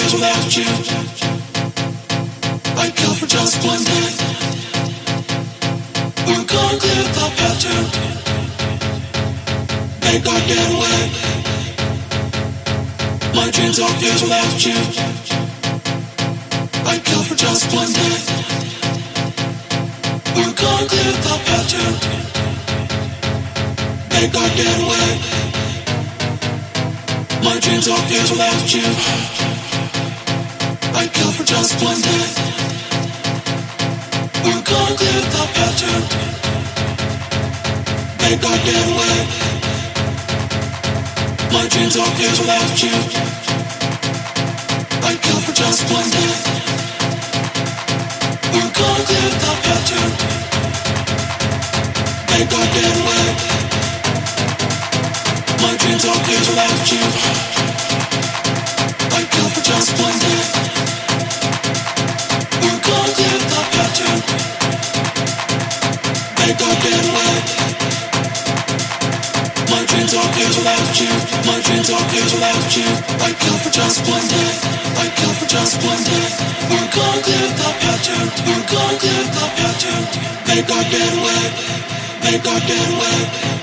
years without you. I'd kill for just one day. We're gonna clear the path to make our getaway. My dreams are years without you. I'd kill for just one day. We're gonna clear the path to make our getaway. My dreams are years without you. I'd kill for just one day. We're gonna clear the to make our. My dreams are without you. I'd kill for just one day. We're gonna clear the make our getaway. My dreams are years without you. Clear make our getaway. Make our getaway.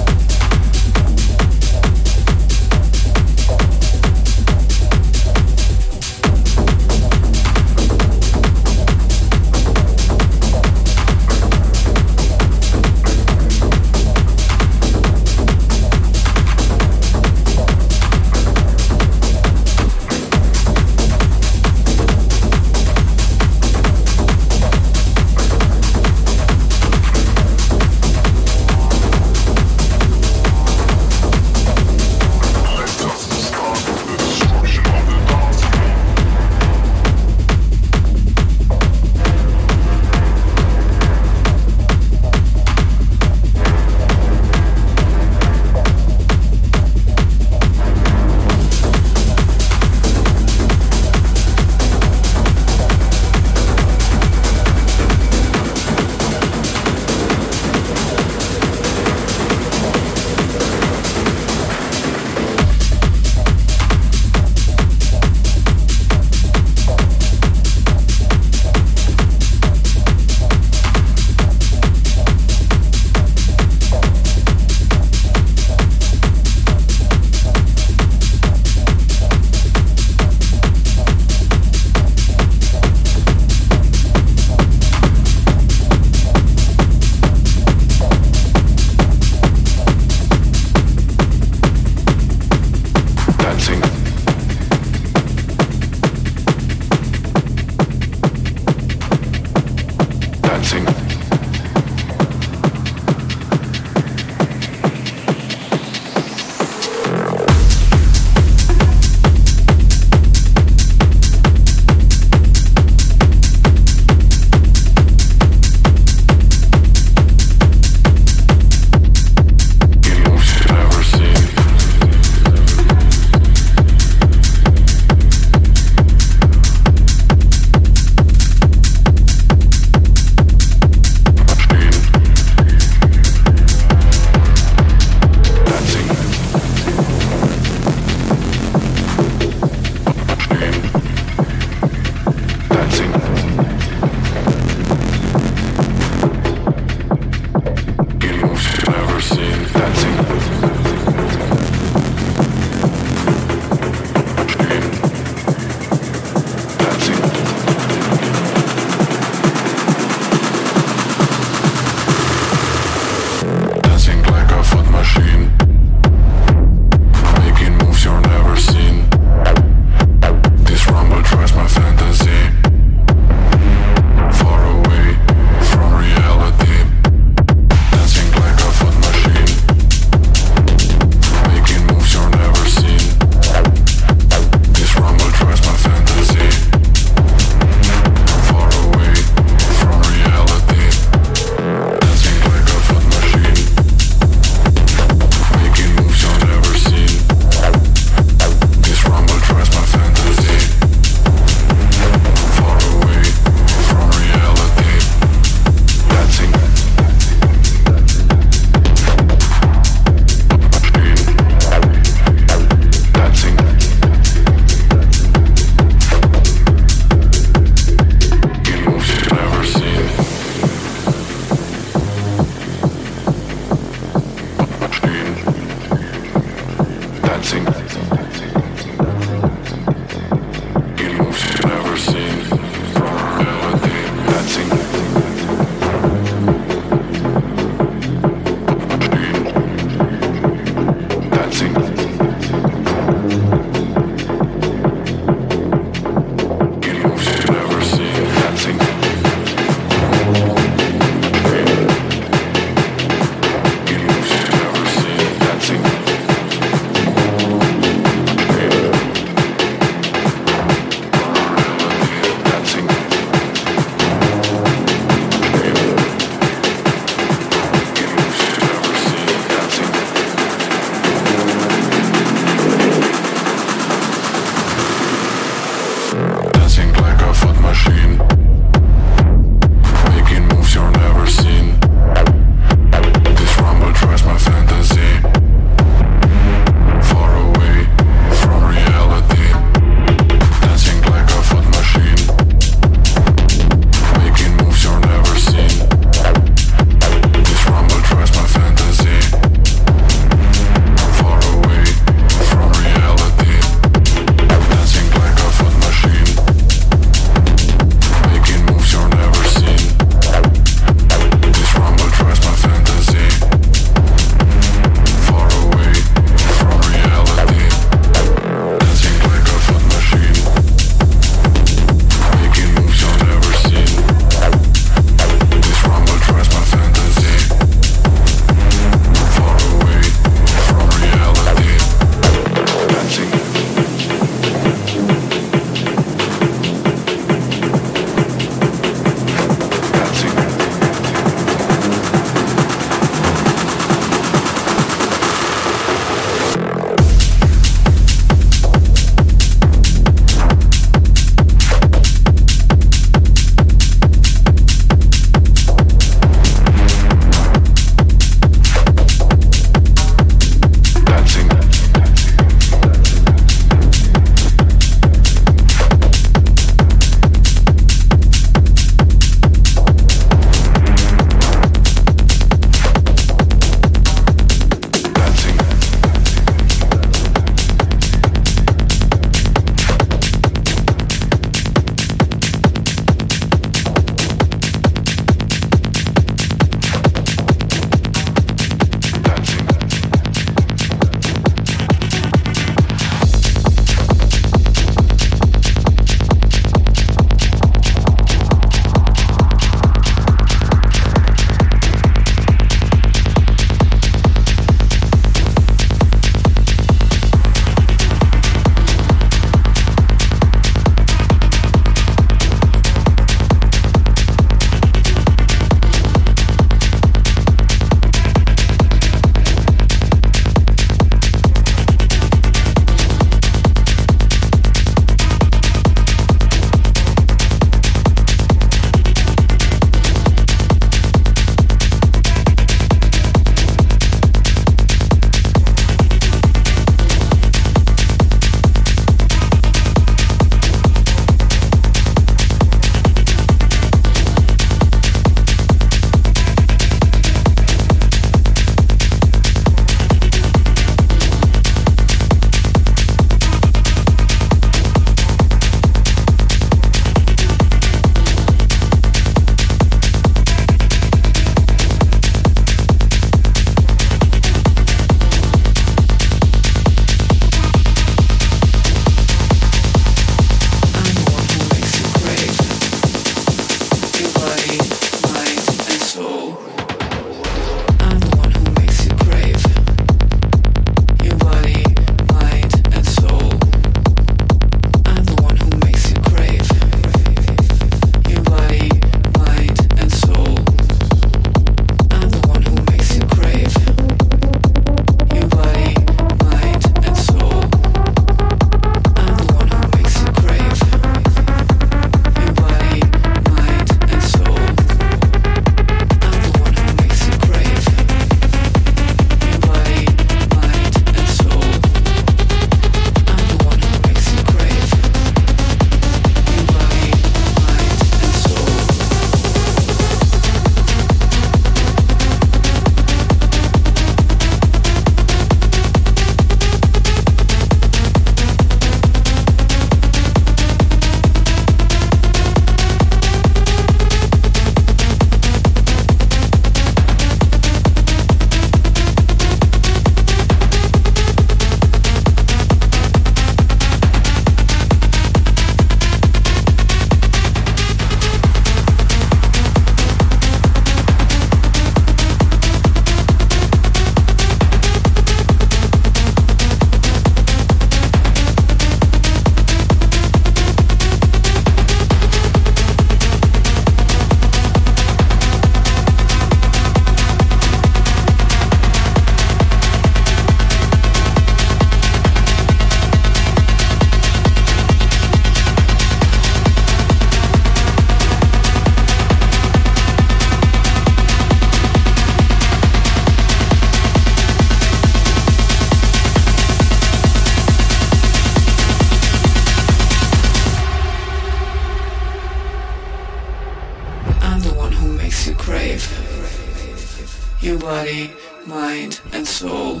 Body, mind, and soul.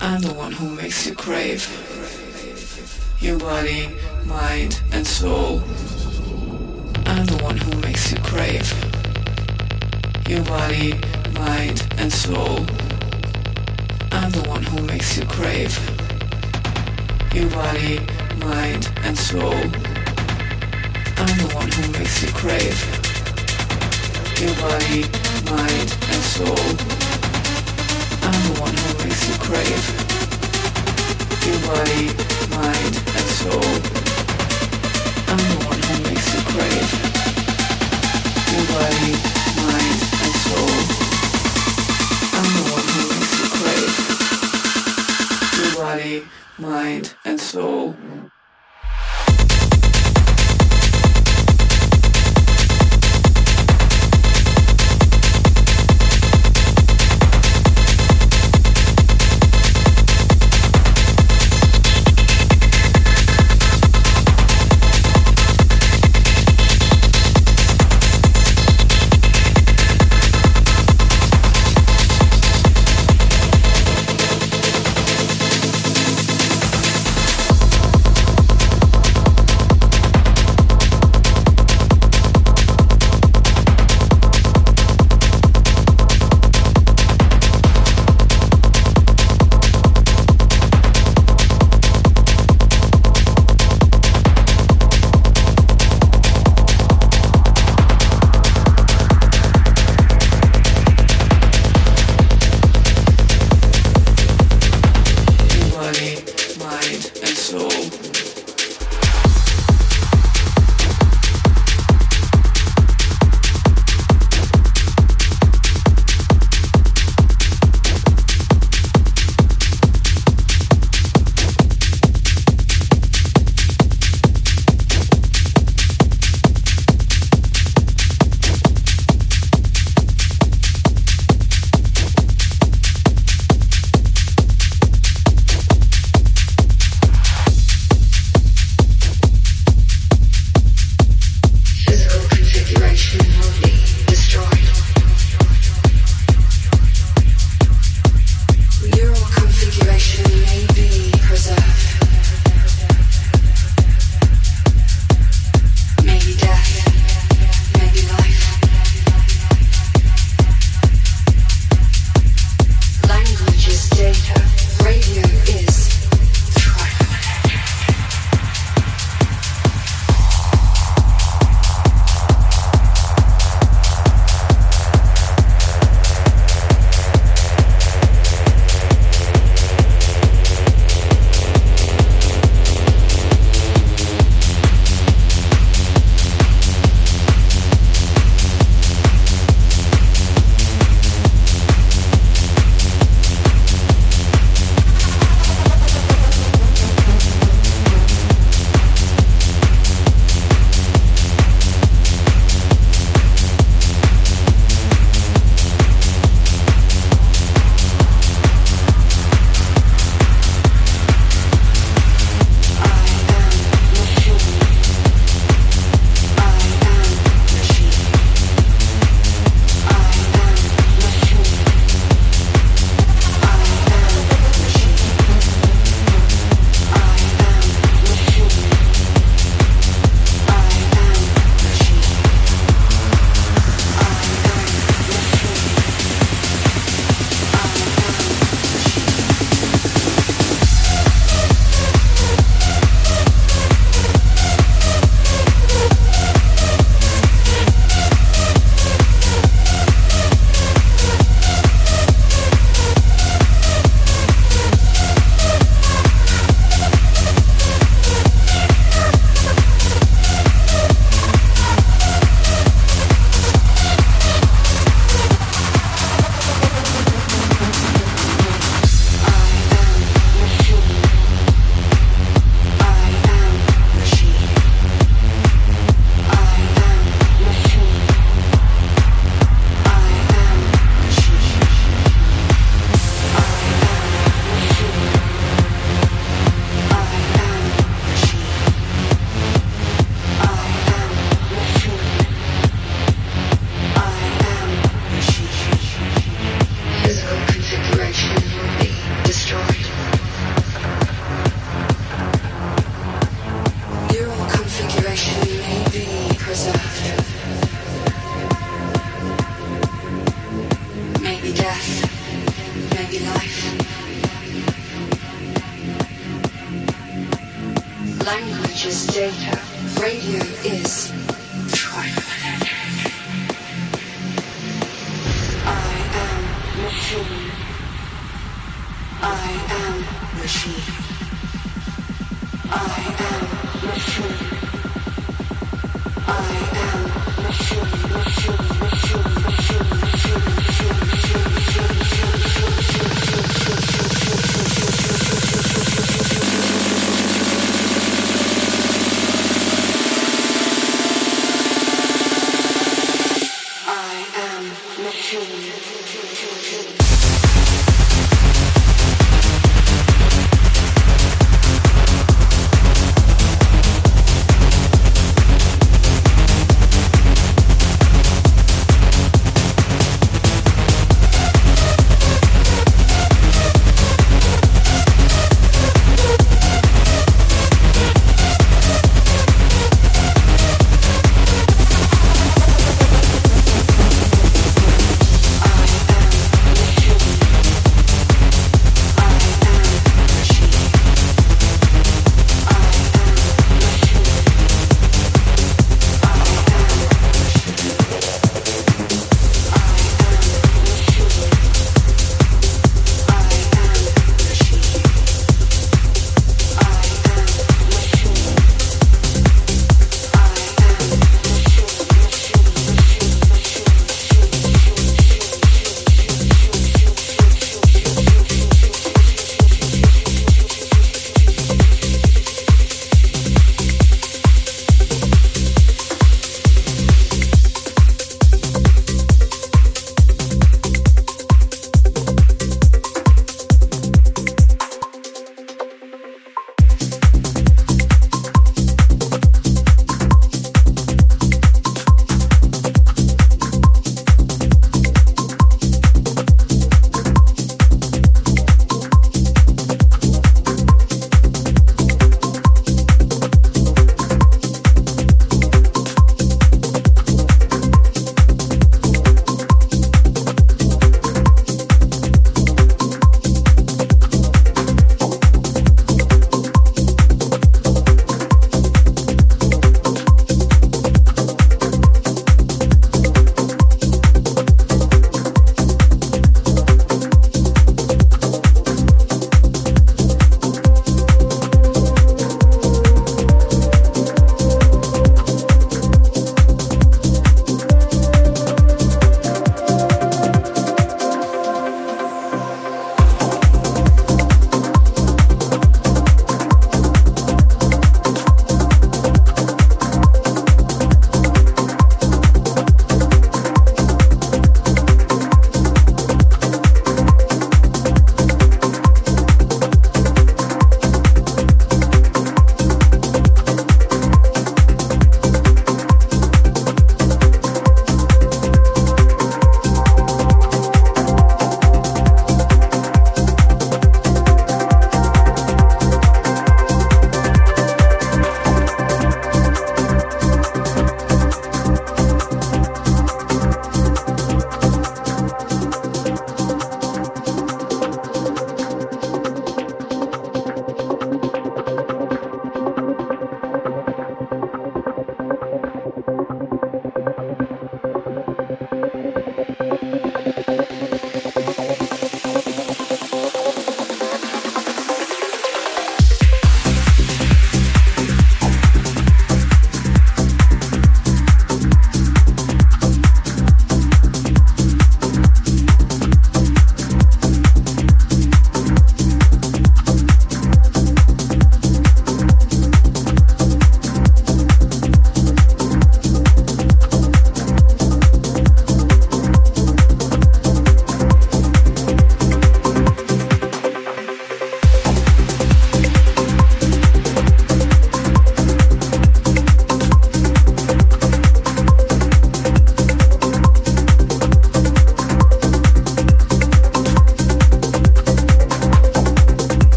I'm the one who makes you crave. Your body, mind, and soul. I'm the one who makes you crave. Your body, mind, and soul. I'm the one who makes you crave. Your body, mind, and soul. I'm the one who makes you crave. Your body, mind, and soul. I'm the one who makes you crave. Your body, mind, and soul. I'm the one who makes you crave. Your body, mind, and soul. I'm the one who makes you crave. Your body, mind, and soul.